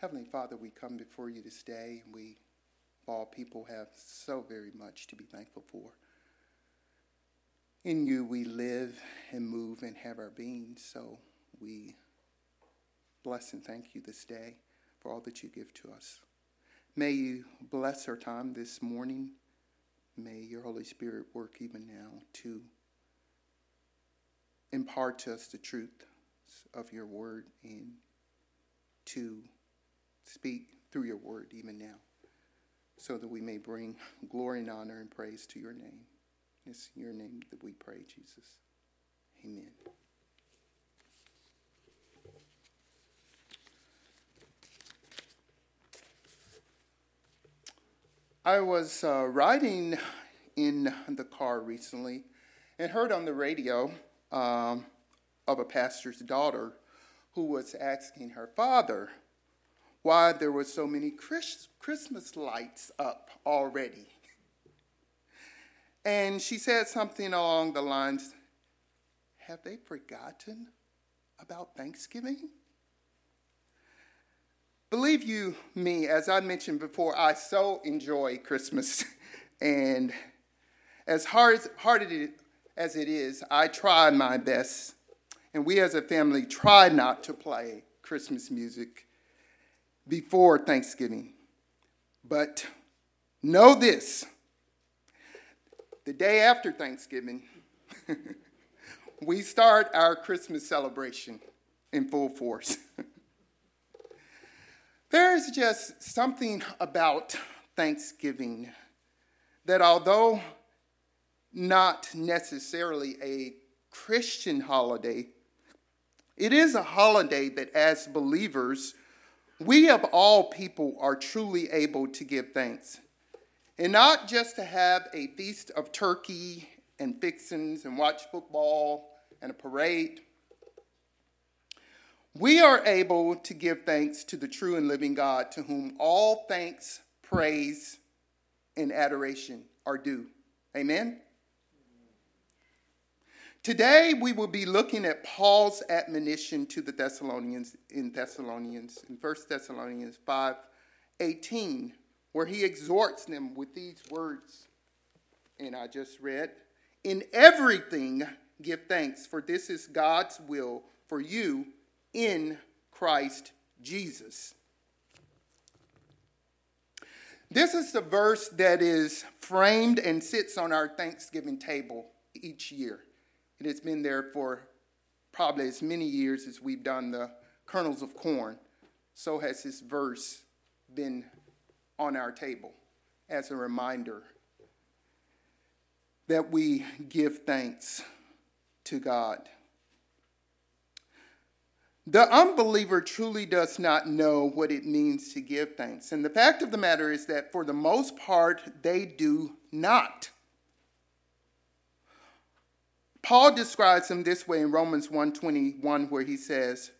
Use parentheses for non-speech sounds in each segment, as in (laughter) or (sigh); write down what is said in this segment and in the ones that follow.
Heavenly Father, we come before you this day, and we, all people, have so very much to be thankful for. In you we live and move and have our being, so we bless and thank you this day for all that you give to us. May you bless our time this morning. May your Holy Spirit work even now to impart to us the truth of your word and to Speak through your word even now, so that we may bring glory and honor and praise to your name. It's in your name that we pray, Jesus. Amen. I was uh, riding in the car recently and heard on the radio um, of a pastor's daughter who was asking her father why there were so many Christmas lights up already. And she said something along the lines Have they forgotten about Thanksgiving? Believe you me, as I mentioned before, I so enjoy Christmas. (laughs) and as hard, hard as it is, I try my best. And we as a family try not to play Christmas music before Thanksgiving. But know this the day after Thanksgiving, (laughs) we start our Christmas celebration in full force. (laughs) There's just something about Thanksgiving that, although not necessarily a Christian holiday, it is a holiday that, as believers, we of all people are truly able to give thanks. And not just to have a feast of turkey and fixins and watch football and a parade. We are able to give thanks to the true and living God, to whom all thanks, praise, and adoration are due. Amen? Today we will be looking at Paul's admonition to the Thessalonians in Thessalonians in 1 Thessalonians 5 18, where he exhorts them with these words. And I just read, In everything give thanks, for this is God's will for you in Christ Jesus. This is the verse that is framed and sits on our Thanksgiving table each year. It has been there for probably as many years as we've done the kernels of corn. So has this verse been on our table as a reminder that we give thanks to God. The unbeliever truly does not know what it means to give thanks. And the fact of the matter is that for the most part, they do not. Paul describes him this way in Romans 1:21 where he says,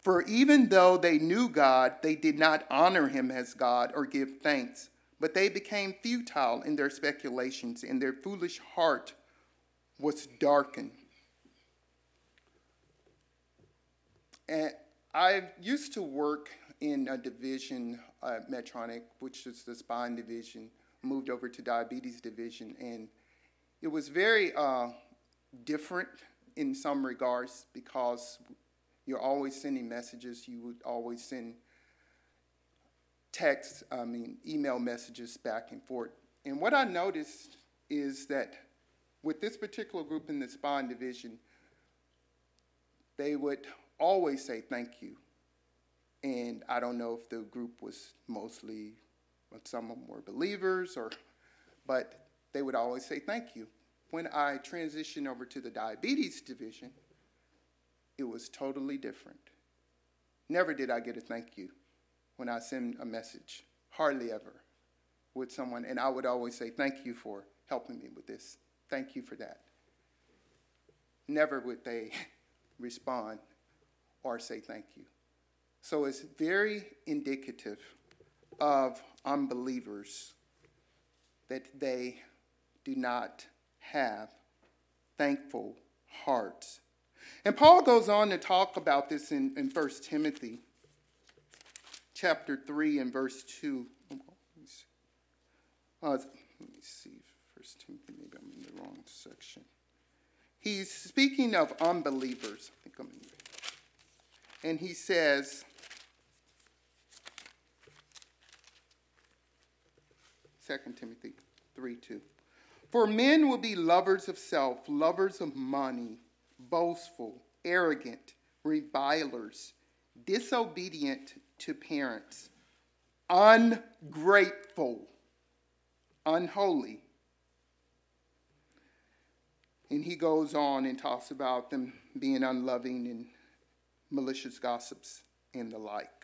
"For even though they knew God, they did not honor him as God or give thanks, but they became futile in their speculations, and their foolish heart was darkened." And I used to work in a division at Medtronic, which is the spine division, moved over to diabetes division, and it was very uh, different in some regards because you're always sending messages. You would always send text, I mean, email messages back and forth. And what I noticed is that with this particular group in the spine division, they would always say thank you. And I don't know if the group was mostly, some of them were believers, or, but they would always say thank you when I transitioned over to the diabetes division, it was totally different. Never did I get a thank you when I send a message, hardly ever with someone. And I would always say, Thank you for helping me with this. Thank you for that. Never would they (laughs) respond or say thank you. So it's very indicative of unbelievers that they do not have thankful hearts. And Paul goes on to talk about this in, in 1 Timothy chapter 3 and verse 2. Uh, let me see, First Timothy, maybe I'm in the wrong section. He's speaking of unbelievers. I think I'm in And he says, Second Timothy 3 2. For men will be lovers of self, lovers of money, boastful, arrogant, revilers, disobedient to parents, ungrateful, unholy. And he goes on and talks about them being unloving and malicious gossips and the like.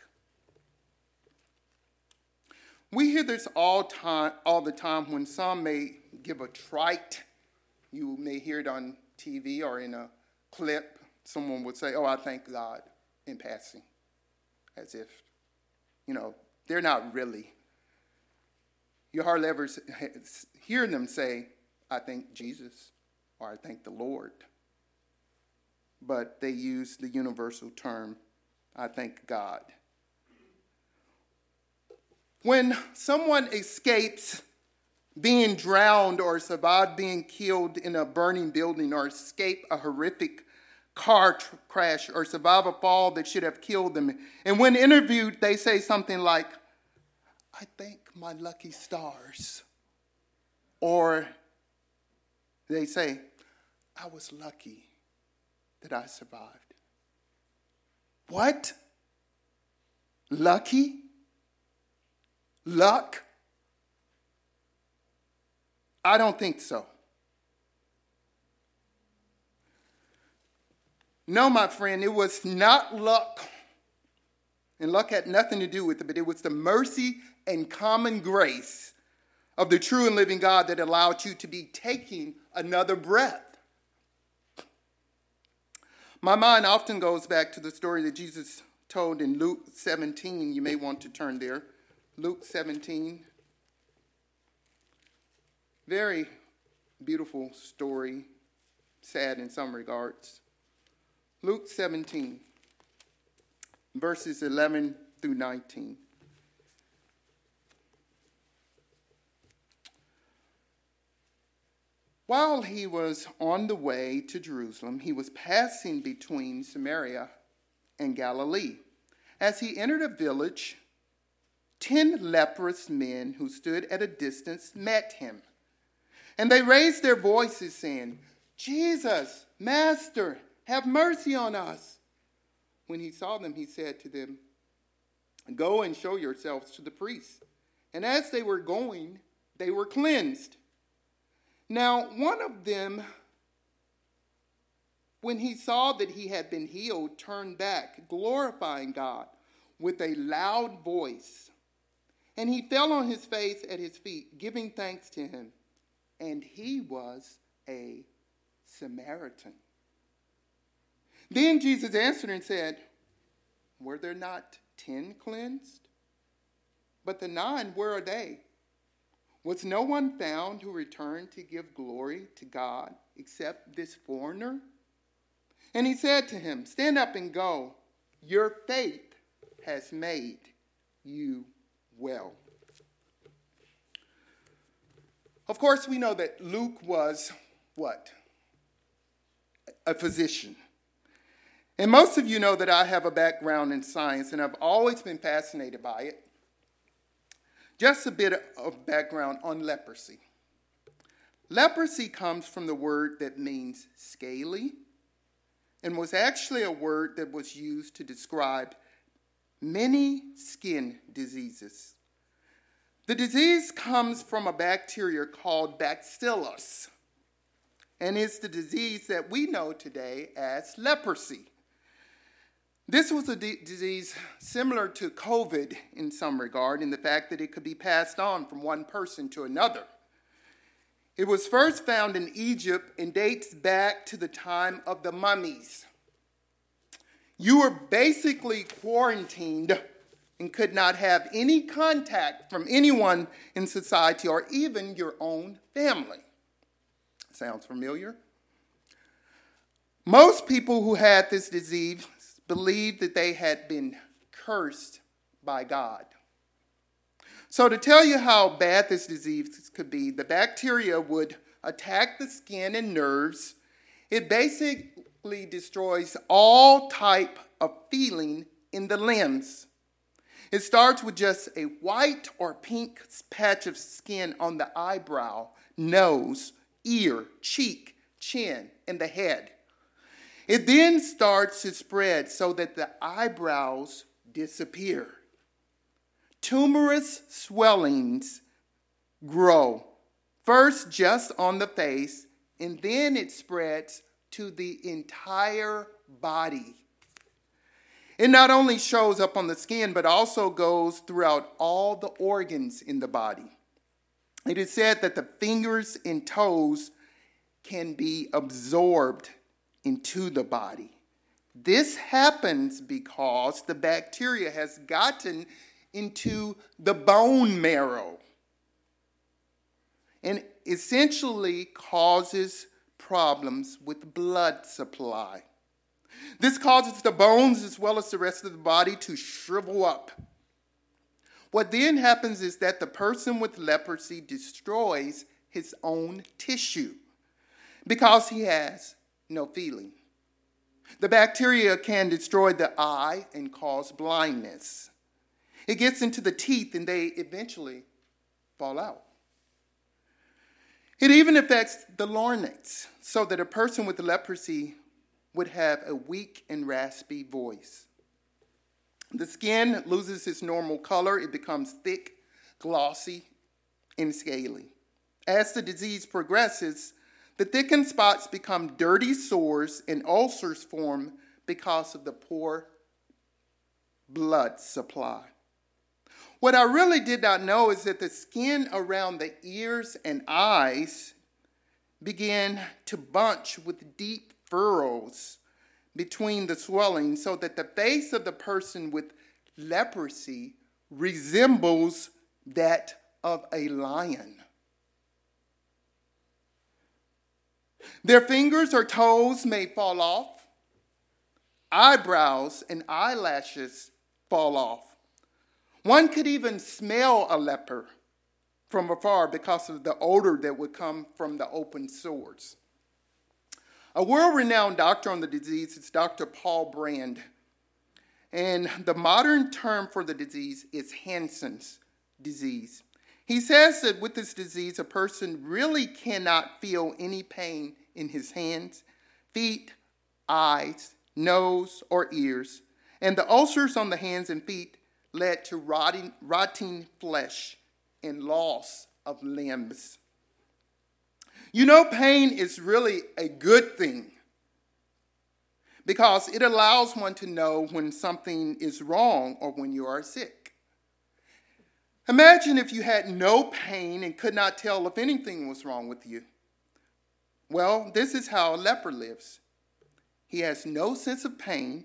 We hear this all time all the time when some may give a trite. You may hear it on TV or in a clip. Someone would say, Oh, I thank God in passing. As if, you know, they're not really. You hardly ever hear them say, I thank Jesus or I thank the Lord. But they use the universal term, I thank God. When someone escapes being drowned or survive being killed in a burning building or escape a horrific car tr- crash or survive a fall that should have killed them. And when interviewed, they say something like, I thank my lucky stars. Or they say, I was lucky that I survived. What? Lucky? Luck? I don't think so. No, my friend, it was not luck. And luck had nothing to do with it, but it was the mercy and common grace of the true and living God that allowed you to be taking another breath. My mind often goes back to the story that Jesus told in Luke 17. You may want to turn there. Luke 17. Very beautiful story, sad in some regards. Luke 17, verses 11 through 19. While he was on the way to Jerusalem, he was passing between Samaria and Galilee. As he entered a village, ten leprous men who stood at a distance met him. And they raised their voices, saying, Jesus, Master, have mercy on us. When he saw them, he said to them, Go and show yourselves to the priests. And as they were going, they were cleansed. Now, one of them, when he saw that he had been healed, turned back, glorifying God with a loud voice. And he fell on his face at his feet, giving thanks to him and he was a Samaritan. Then Jesus answered and said, Were there not ten cleansed? But the nine, where are they? Was no one found who returned to give glory to God except this foreigner? And he said to him, Stand up and go. Your faith has made you well. Of course, we know that Luke was what? A physician. And most of you know that I have a background in science and I've always been fascinated by it. Just a bit of background on leprosy. Leprosy comes from the word that means scaly and was actually a word that was used to describe many skin diseases. The disease comes from a bacteria called bacillus, and it's the disease that we know today as leprosy. This was a d- disease similar to COVID in some regard, in the fact that it could be passed on from one person to another. It was first found in Egypt and dates back to the time of the mummies. You were basically quarantined and could not have any contact from anyone in society or even your own family. Sounds familiar? Most people who had this disease believed that they had been cursed by God. So, to tell you how bad this disease could be, the bacteria would attack the skin and nerves. It destroys all type of feeling in the limbs. It starts with just a white or pink patch of skin on the eyebrow, nose, ear, cheek, chin, and the head. It then starts to spread so that the eyebrows disappear. Tumorous swellings grow, first just on the face, and then it spreads to the entire body. It not only shows up on the skin, but also goes throughout all the organs in the body. It is said that the fingers and toes can be absorbed into the body. This happens because the bacteria has gotten into the bone marrow and essentially causes problems with blood supply. This causes the bones as well as the rest of the body to shrivel up. What then happens is that the person with leprosy destroys his own tissue because he has no feeling. The bacteria can destroy the eye and cause blindness. It gets into the teeth and they eventually fall out. It even affects the larynx, so that a person with leprosy would have a weak and raspy voice. The skin loses its normal color, it becomes thick, glossy, and scaly. As the disease progresses, the thickened spots become dirty sores and ulcers form because of the poor blood supply. What I really did not know is that the skin around the ears and eyes began to bunch with deep furrows between the swelling so that the face of the person with leprosy resembles that of a lion. Their fingers or toes may fall off, eyebrows and eyelashes fall off. One could even smell a leper from afar because of the odor that would come from the open sores. A world renowned doctor on the disease is Dr. Paul Brand. And the modern term for the disease is Hansen's disease. He says that with this disease, a person really cannot feel any pain in his hands, feet, eyes, nose, or ears. And the ulcers on the hands and feet led to rotting, rotting flesh and loss of limbs. You know, pain is really a good thing because it allows one to know when something is wrong or when you are sick. Imagine if you had no pain and could not tell if anything was wrong with you. Well, this is how a leper lives. He has no sense of pain.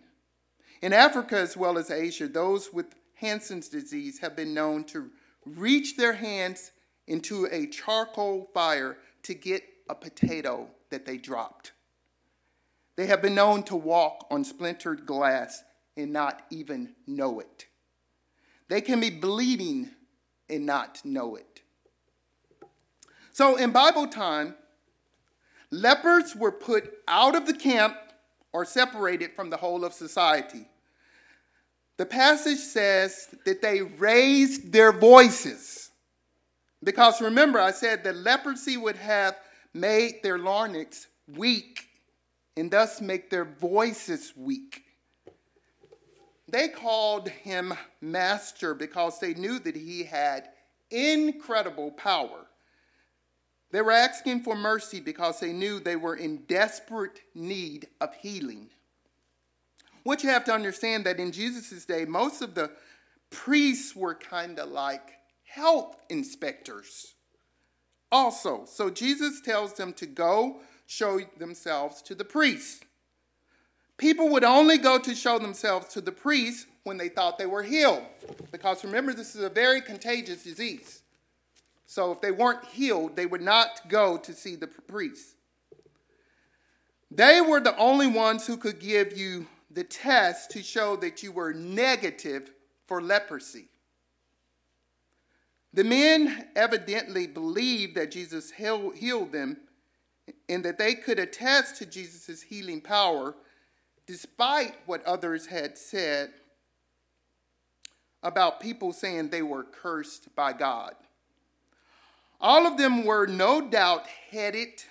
In Africa as well as Asia, those with Hansen's disease have been known to reach their hands into a charcoal fire to get a potato that they dropped. They have been known to walk on splintered glass and not even know it. They can be bleeding and not know it. So in Bible time, lepers were put out of the camp or separated from the whole of society. The passage says that they raised their voices. Because remember, I said that leprosy would have made their larynx weak and thus make their voices weak. They called him Master because they knew that he had incredible power. They were asking for mercy because they knew they were in desperate need of healing. What you have to understand that in Jesus' day, most of the priests were kind of like health inspectors. Also, so Jesus tells them to go show themselves to the priests. People would only go to show themselves to the priests when they thought they were healed. Because remember, this is a very contagious disease. So if they weren't healed, they would not go to see the priests. They were the only ones who could give you the test to show that you were negative for leprosy. The men evidently believed that Jesus healed them and that they could attest to Jesus' healing power despite what others had said about people saying they were cursed by God. All of them were no doubt headed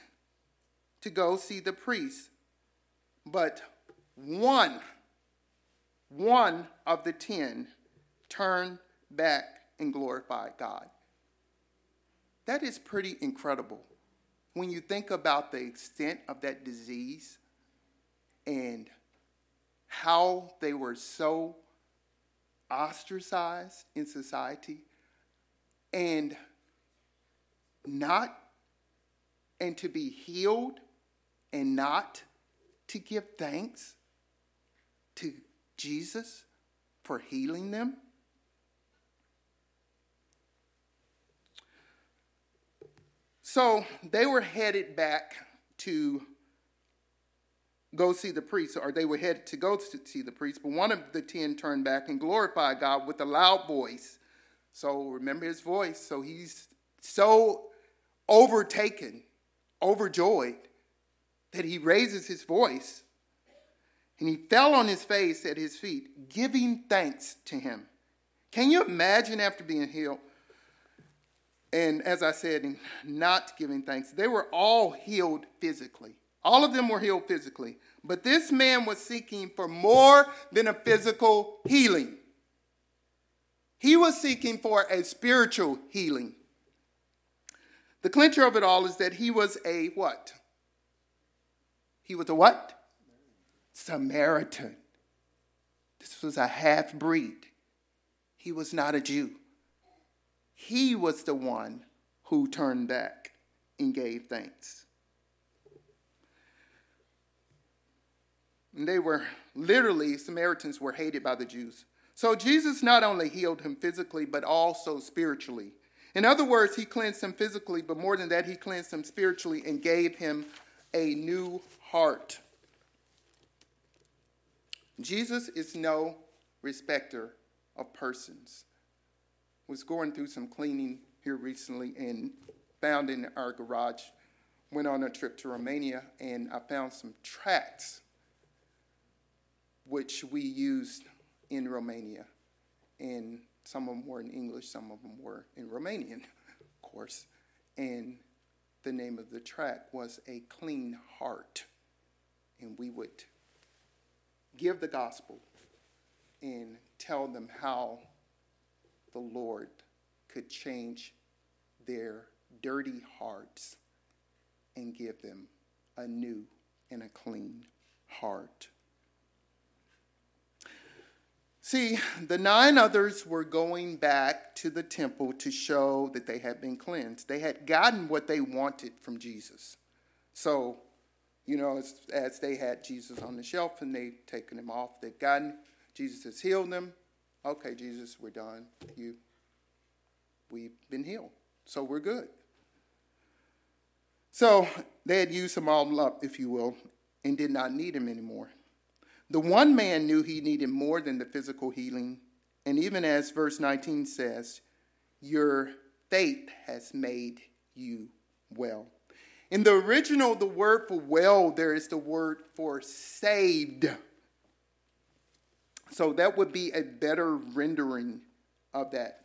to go see the priest, but one, one of the ten turned back and glorified God. That is pretty incredible when you think about the extent of that disease and how they were so ostracized in society and not and to be healed and not to give thanks to Jesus for healing them? So they were headed back to go see the priest, or they were headed to go to see the priest, but one of the ten turned back and glorified God with a loud voice. So remember his voice. So he's so overtaken, overjoyed, that he raises his voice and he fell on his face at his feet, giving thanks to him. Can you imagine after being healed? And as I said, not giving thanks. They were all healed physically. All of them were healed physically. But this man was seeking for more than a physical healing. He was seeking for a spiritual healing. The clincher of it all is that he was a what? He was a what? Samaritan. This was a half breed. He was not a Jew. He was the one who turned back and gave thanks. And they were literally, Samaritans were hated by the Jews. So Jesus not only healed him physically, but also spiritually. In other words, he cleansed him physically, but more than that, he cleansed him spiritually and gave him a new heart. Jesus is no respecter of persons. Was going through some cleaning here recently and found in our garage. Went on a trip to Romania and I found some tracts which we used in Romania. And some of them were in English, some of them were in Romanian, (laughs) of course. And the name of the track was A Clean Heart. And we would give the gospel and tell them how the Lord could change their dirty hearts and give them a new and a clean heart. See, the nine others were going back to the temple to show that they had been cleansed. They had gotten what they wanted from Jesus. So, you know, as, as they had Jesus on the shelf and they've taken him off, they've gotten, Jesus has healed them. Okay, Jesus, we're done. You, we've been healed. So we're good. So they had used him all up, if you will, and did not need him anymore. The one man knew he needed more than the physical healing. And even as verse 19 says, your faith has made you well. In the original, the word for well, there is the word for saved. So that would be a better rendering of that.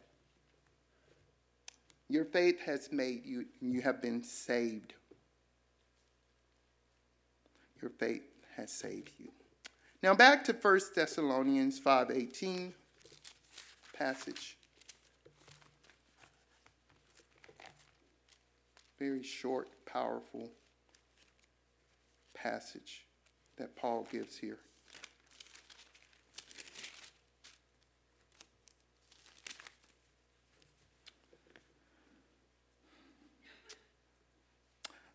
Your faith has made you, you have been saved. Your faith has saved you. Now back to 1 Thessalonians 5:18 passage. Very short, powerful passage that Paul gives here.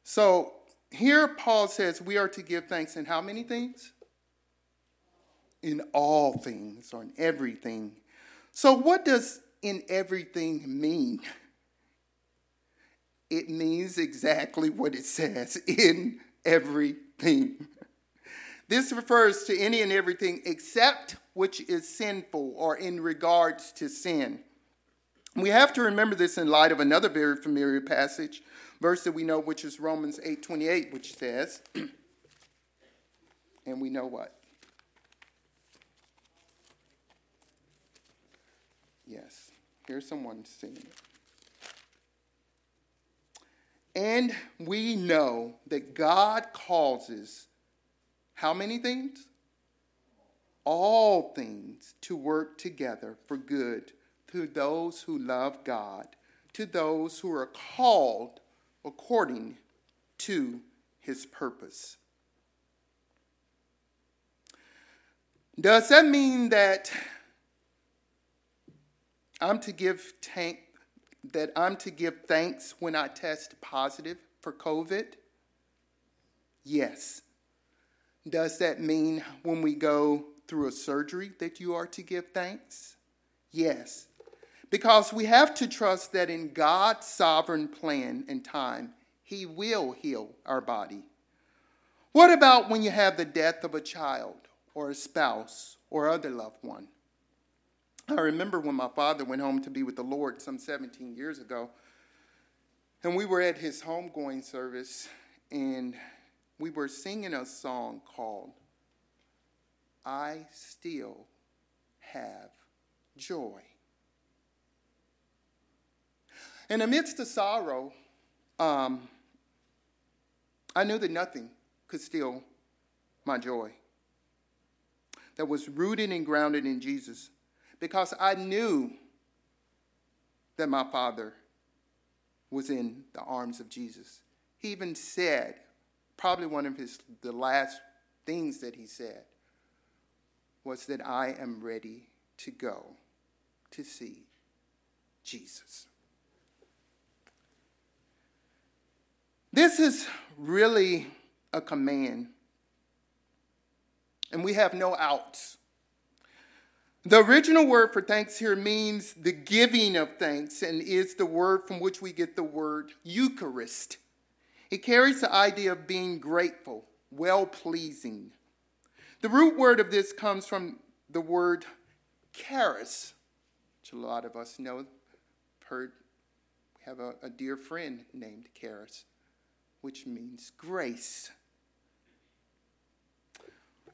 So here Paul says we are to give thanks in how many things? in all things or in everything. So, what does in everything mean? It means exactly what it says in everything. This refers to any and everything except which is sinful or in regards to sin. We have to remember this in light of another very familiar passage, verse that we know, which is Romans 8:28, which says, (clears throat) and we know what? Yes, here's someone singing it. And we know that God causes how many things? All things to work together for good to those who love God, to those who are called according to his purpose. Does that mean that I'm to give tank, that I'm to give thanks when I test positive for COVID? Yes. Does that mean when we go through a surgery that you are to give thanks? Yes. Because we have to trust that in God's sovereign plan and time, He will heal our body. What about when you have the death of a child or a spouse or other loved one? I remember when my father went home to be with the Lord some 17 years ago, and we were at his homegoing service, and we were singing a song called I Still Have Joy. And amidst the sorrow, um, I knew that nothing could steal my joy. That was rooted and grounded in Jesus because I knew that my father was in the arms of Jesus. He even said, probably one of his the last things that he said was that I am ready to go to see Jesus. This is really a command, and we have no outs. The original word for thanks here means the giving of thanks and is the word from which we get the word Eucharist. It carries the idea of being grateful, well pleasing. The root word of this comes from the word charis, which a lot of us know, heard, we have a, a dear friend named Charis which means grace.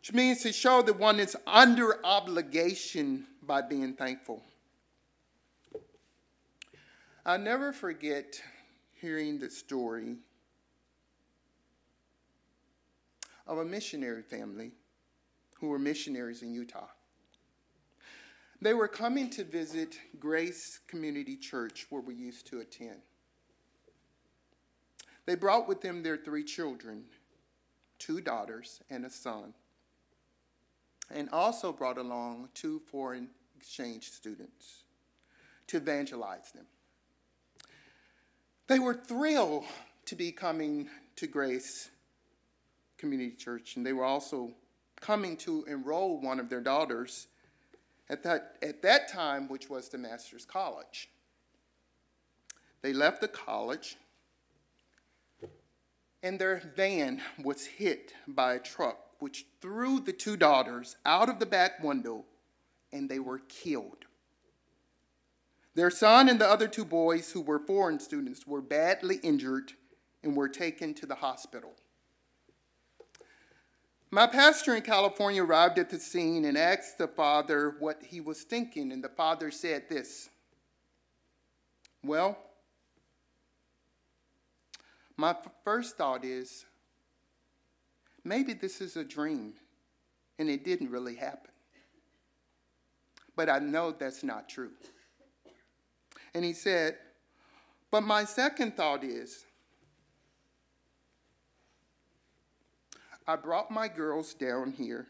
Which means to show that one is under obligation by being thankful. I'll never forget hearing the story of a missionary family who were missionaries in Utah. They were coming to visit Grace Community Church, where we used to attend. They brought with them their three children, two daughters and a son, and also brought along two foreign exchange students to evangelize them. They were thrilled to be coming to Grace Community Church, and they were also coming to enroll one of their daughters at that, at that time, which was the Master's College. They left the college and their van was hit by a truck, which threw the two daughters out of the back window, and they were killed. Their son and the other two boys, who were foreign students, were badly injured and were taken to the hospital. My pastor in California arrived at the scene and asked the father what he was thinking, and the father said this Well, my first thought is maybe this is a dream and it didn't really happen. But I know that's not true. And he said, But my second thought is I brought my girls down here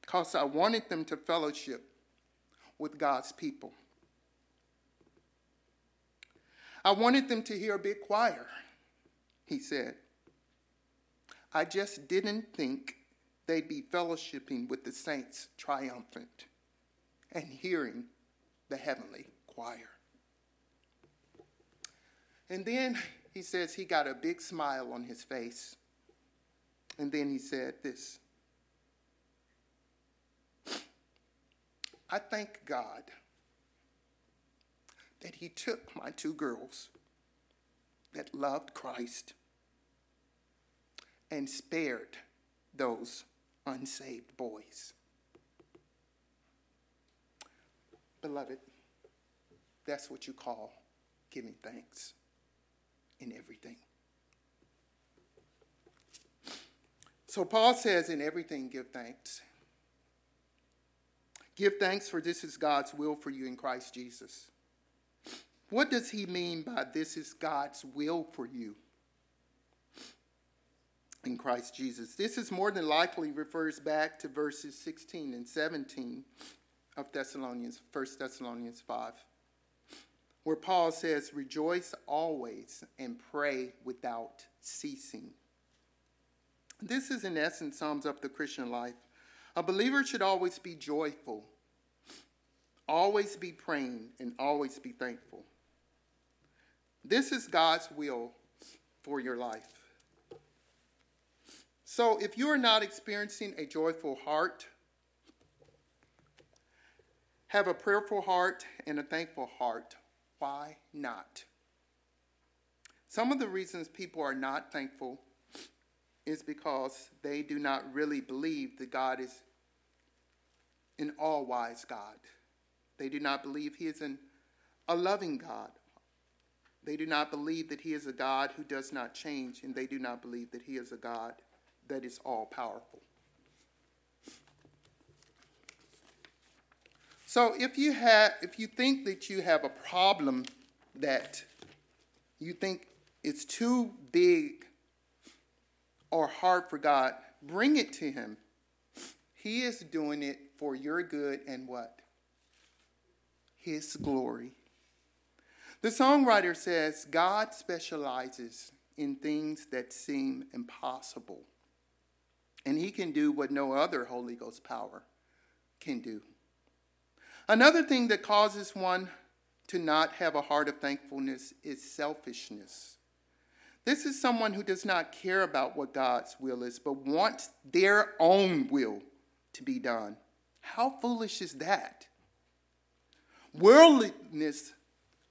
because I wanted them to fellowship with God's people. I wanted them to hear a big choir he said, I just didn't think they'd be fellowshipping with the saints triumphant and hearing the heavenly choir. And then he says he got a big smile on his face. And then he said this I thank God that He took my two girls that loved Christ and spared those unsaved boys. Beloved, that's what you call giving thanks in everything. So Paul says, in everything, give thanks. Give thanks, for this is God's will for you in Christ Jesus. What does he mean by this is God's will for you in Christ Jesus? This is more than likely refers back to verses 16 and 17 of Thessalonians, 1 Thessalonians 5, where Paul says, Rejoice always and pray without ceasing. This is, in essence, sums up the Christian life. A believer should always be joyful, always be praying, and always be thankful. This is God's will for your life. So, if you are not experiencing a joyful heart, have a prayerful heart and a thankful heart. Why not? Some of the reasons people are not thankful is because they do not really believe that God is an all wise God. They do not believe He is an, a loving God. They do not believe that He is a God who does not change, and they do not believe that He is a God that is all powerful. So if you have if you think that you have a problem that you think it's too big or hard for God, bring it to him. He is doing it for your good and what? His glory. The songwriter says God specializes in things that seem impossible. And he can do what no other Holy Ghost power can do. Another thing that causes one to not have a heart of thankfulness is selfishness. This is someone who does not care about what God's will is, but wants their own will to be done. How foolish is that? Worldliness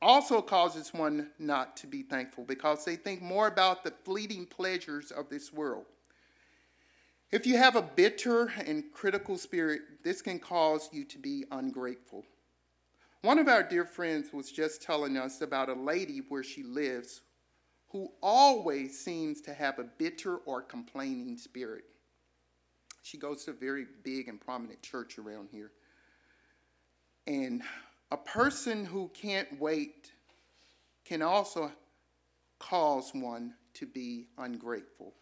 also causes one not to be thankful because they think more about the fleeting pleasures of this world. If you have a bitter and critical spirit, this can cause you to be ungrateful. One of our dear friends was just telling us about a lady where she lives who always seems to have a bitter or complaining spirit. She goes to a very big and prominent church around here. And a person who can't wait can also cause one to be ungrateful.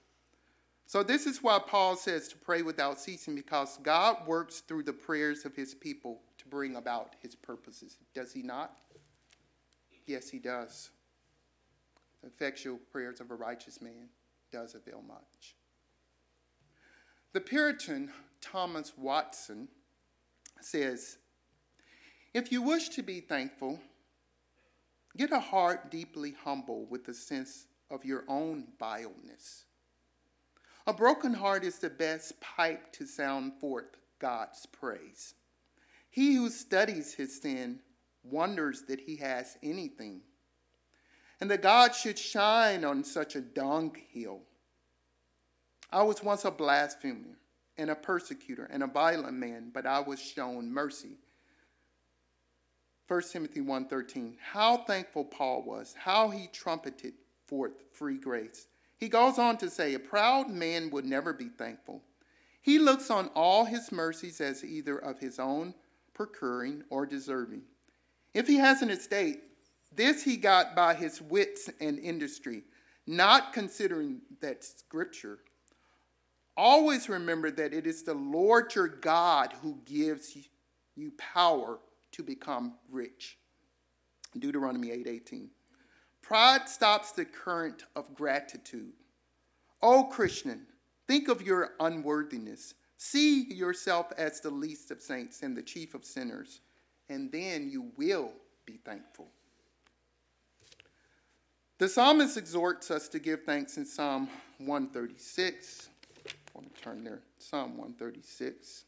So, this is why Paul says to pray without ceasing, because God works through the prayers of his people to bring about his purposes. Does he not? Yes, he does. The effectual prayers of a righteous man does avail much. The Puritan Thomas Watson says, If you wish to be thankful, get a heart deeply humble with a sense of your own vileness a broken heart is the best pipe to sound forth God's praise. He who studies his sin wonders that he has anything, and that God should shine on such a dunghill. I was once a blasphemer and a persecutor and a violent man, but I was shown mercy. 1 Timothy 1:13 How thankful Paul was, how he trumpeted forth free grace. He goes on to say, A proud man would never be thankful. He looks on all his mercies as either of his own procuring or deserving. If he has an estate, this he got by his wits and industry, not considering that scripture. Always remember that it is the Lord your God who gives you power to become rich. Deuteronomy 8:18. 18. Pride stops the current of gratitude. Oh, Christian, think of your unworthiness. See yourself as the least of saints and the chief of sinners, and then you will be thankful. The psalmist exhorts us to give thanks in Psalm 136. Let me turn there. Psalm 136.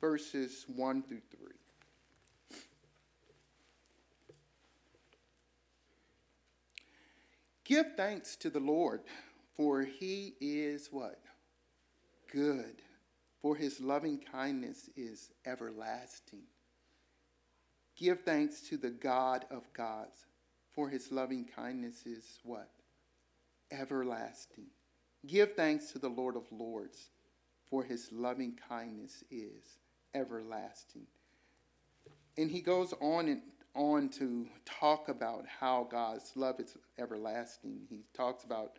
Verses 1 through 3. Give thanks to the Lord, for he is what? Good. For his loving kindness is everlasting. Give thanks to the God of gods, for his loving kindness is what? Everlasting. Give thanks to the Lord of lords, for his loving kindness is everlasting. And he goes on and on to talk about how God's love is everlasting. He talks about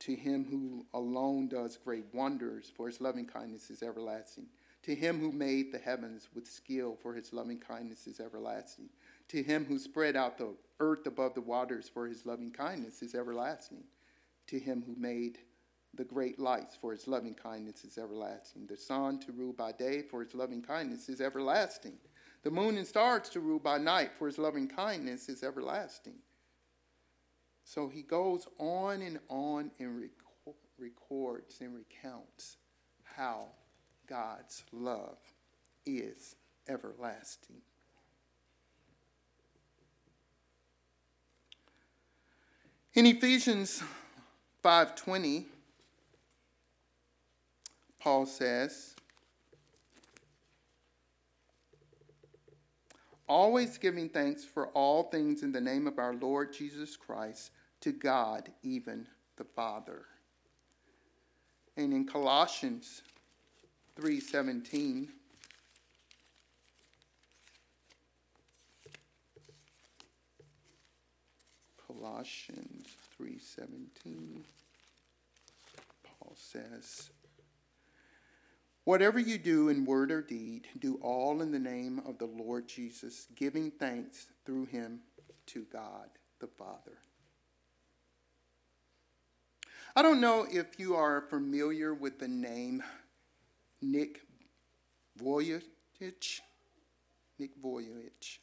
to him who alone does great wonders, for his loving kindness is everlasting. To him who made the heavens with skill, for his loving kindness is everlasting. To him who spread out the earth above the waters, for his loving kindness is everlasting. To him who made the great lights, for his loving kindness is everlasting. The sun to rule by day, for his loving kindness is everlasting. The moon and stars to rule by night, for his loving kindness is everlasting. So he goes on and on and rec- records and recounts how God's love is everlasting. In Ephesians 5:20 Paul says, always giving thanks for all things in the name of our Lord Jesus Christ to God, even the Father. And in Colossians 3:17 Colossians 3:17 Paul says Whatever you do in word or deed, do all in the name of the Lord Jesus, giving thanks through him to God the Father. I don't know if you are familiar with the name Nick Vujicic. Nick Vujicic.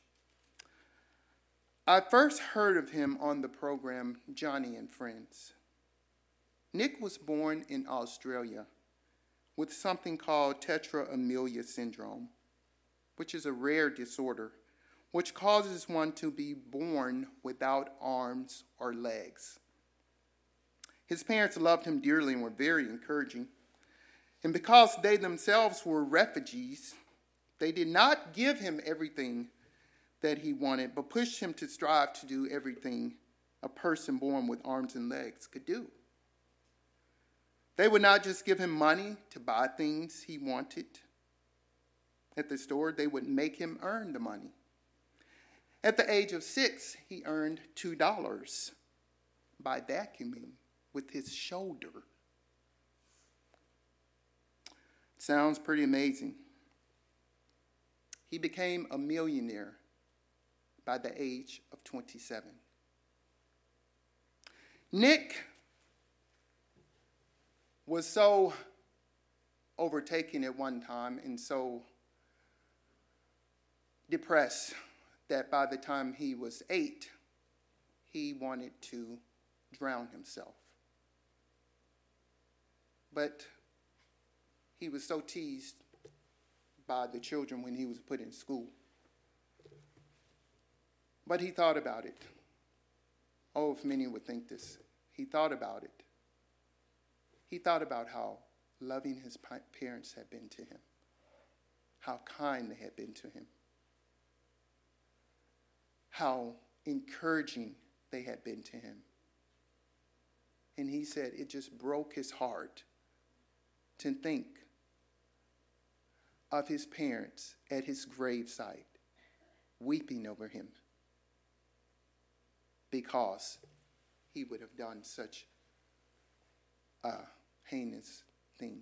I first heard of him on the program Joni and Friends. Nick was born in Australia with something called tetraamelia syndrome, which is a rare disorder which causes one to be born without arms or legs. His parents loved him dearly and were very encouraging. And because they themselves were refugees, they did not give him everything that he wanted, but pushed him to strive to do everything a person born with arms and legs could do. They would not just give him money to buy things he wanted at the store, they would make him earn the money. At the age of six, he earned $2 by vacuuming with his shoulder. Sounds pretty amazing. He became a millionaire by the age of 27. Nick was so overtaken at one time and so depressed that by the time he was eight, he wanted to drown himself. But he was so teased by the children when he was put in school. But he thought about it. Oh, if many would think this. He thought about it. He thought about how loving his parents had been to him, how kind they had been to him, how encouraging they had been to him. And he said it just broke his heart to think of his parents at his gravesite weeping over him because he would have done such heinous thing.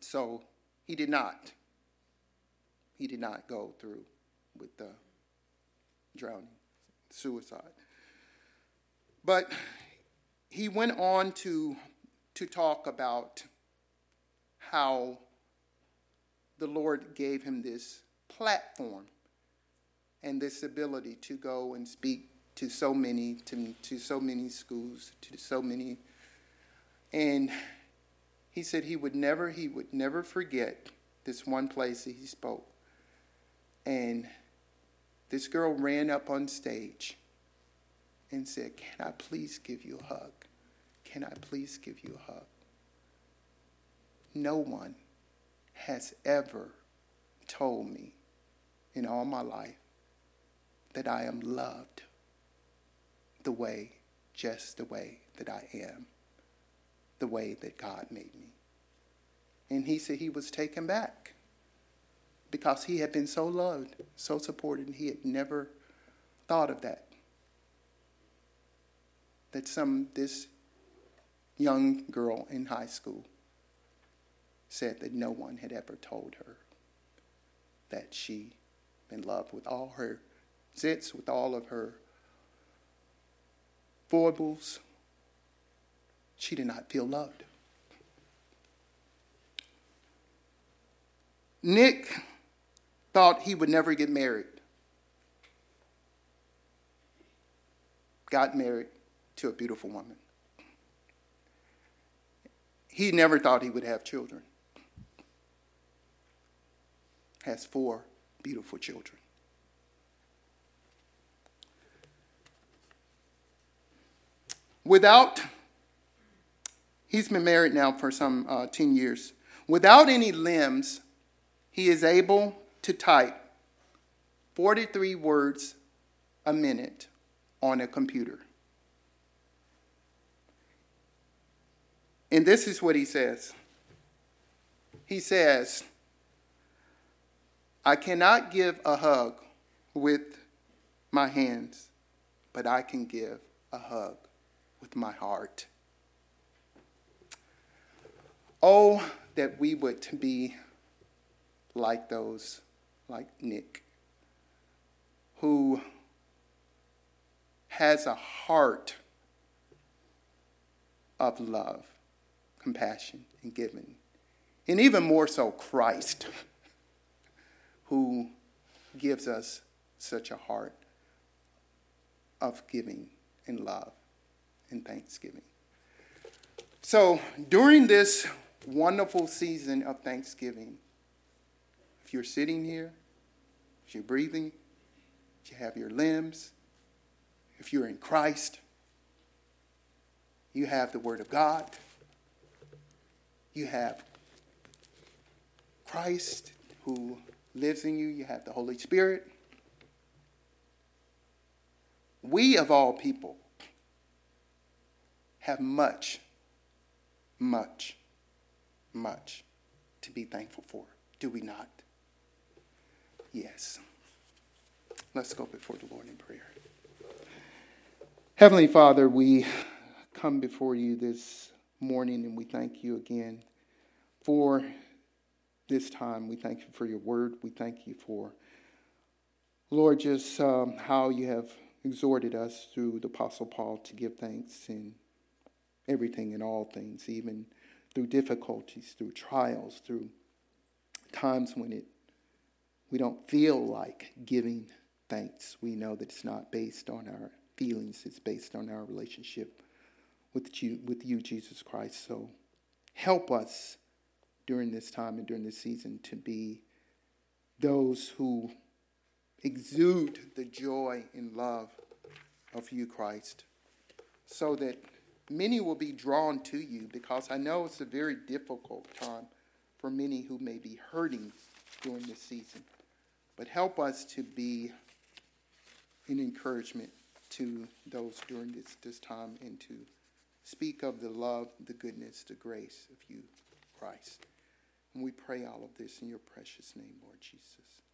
So he did not. He did not go through with the drowning, suicide. But he went on to, to talk about how the Lord gave him this platform and this ability to go and speak to so many to, to so many schools to so many and he said he would never he would never forget this one place that he spoke. And this girl ran up on stage and said, Can I please give you a hug? Can I please give you a hug? No one has ever told me in all my life that I am loved the way, just the way that I am, the way that God made me. And he said he was taken back because he had been so loved, so supported, and he had never thought of that. That some this young girl in high school said that no one had ever told her that she been loved with all her zits, with all of her foibles. She did not feel loved. Nick thought he would never get married. Got married to a beautiful woman. He never thought he would have children. Has four beautiful children. Without, he's been married now for some uh, 10 years. Without any limbs, he is able to type 43 words a minute on a computer. And this is what he says. He says, I cannot give a hug with my hands, but I can give a hug with my heart. Oh, that we would be like those, like Nick, who has a heart of love, compassion, and giving. And even more so, Christ, (laughs) who gives us such a heart of giving and love and thanksgiving. So, during this wonderful season of Thanksgiving, if you're sitting here, if you're breathing, if you have your limbs, if you're in Christ, you have the Word of God, you have Christ who lives in you, you have the Holy Spirit. We, of all people, have much, much, much to be thankful for, do we not? Yes. Let's go before the Lord in prayer. Heavenly Father, we come before you this morning and we thank you again for this time. We thank you for your word. We thank you for, Lord, just um, how you have exhorted us through the Apostle Paul to give thanks in everything and all things, even through difficulties, through trials, through times when it we don't feel like giving thanks. We know that it's not based on our feelings, it's based on our relationship with you, with you Jesus Christ. So help us during this time and during this season to be those who exude the joy and love of you, Christ, so that many will be drawn to you because I know it's a very difficult time for many who may be hurting during this season. But help us to be an encouragement to those during this, this time and to speak of the love, the goodness, the grace of you, Christ. And we pray all of this in your precious name, Lord Jesus.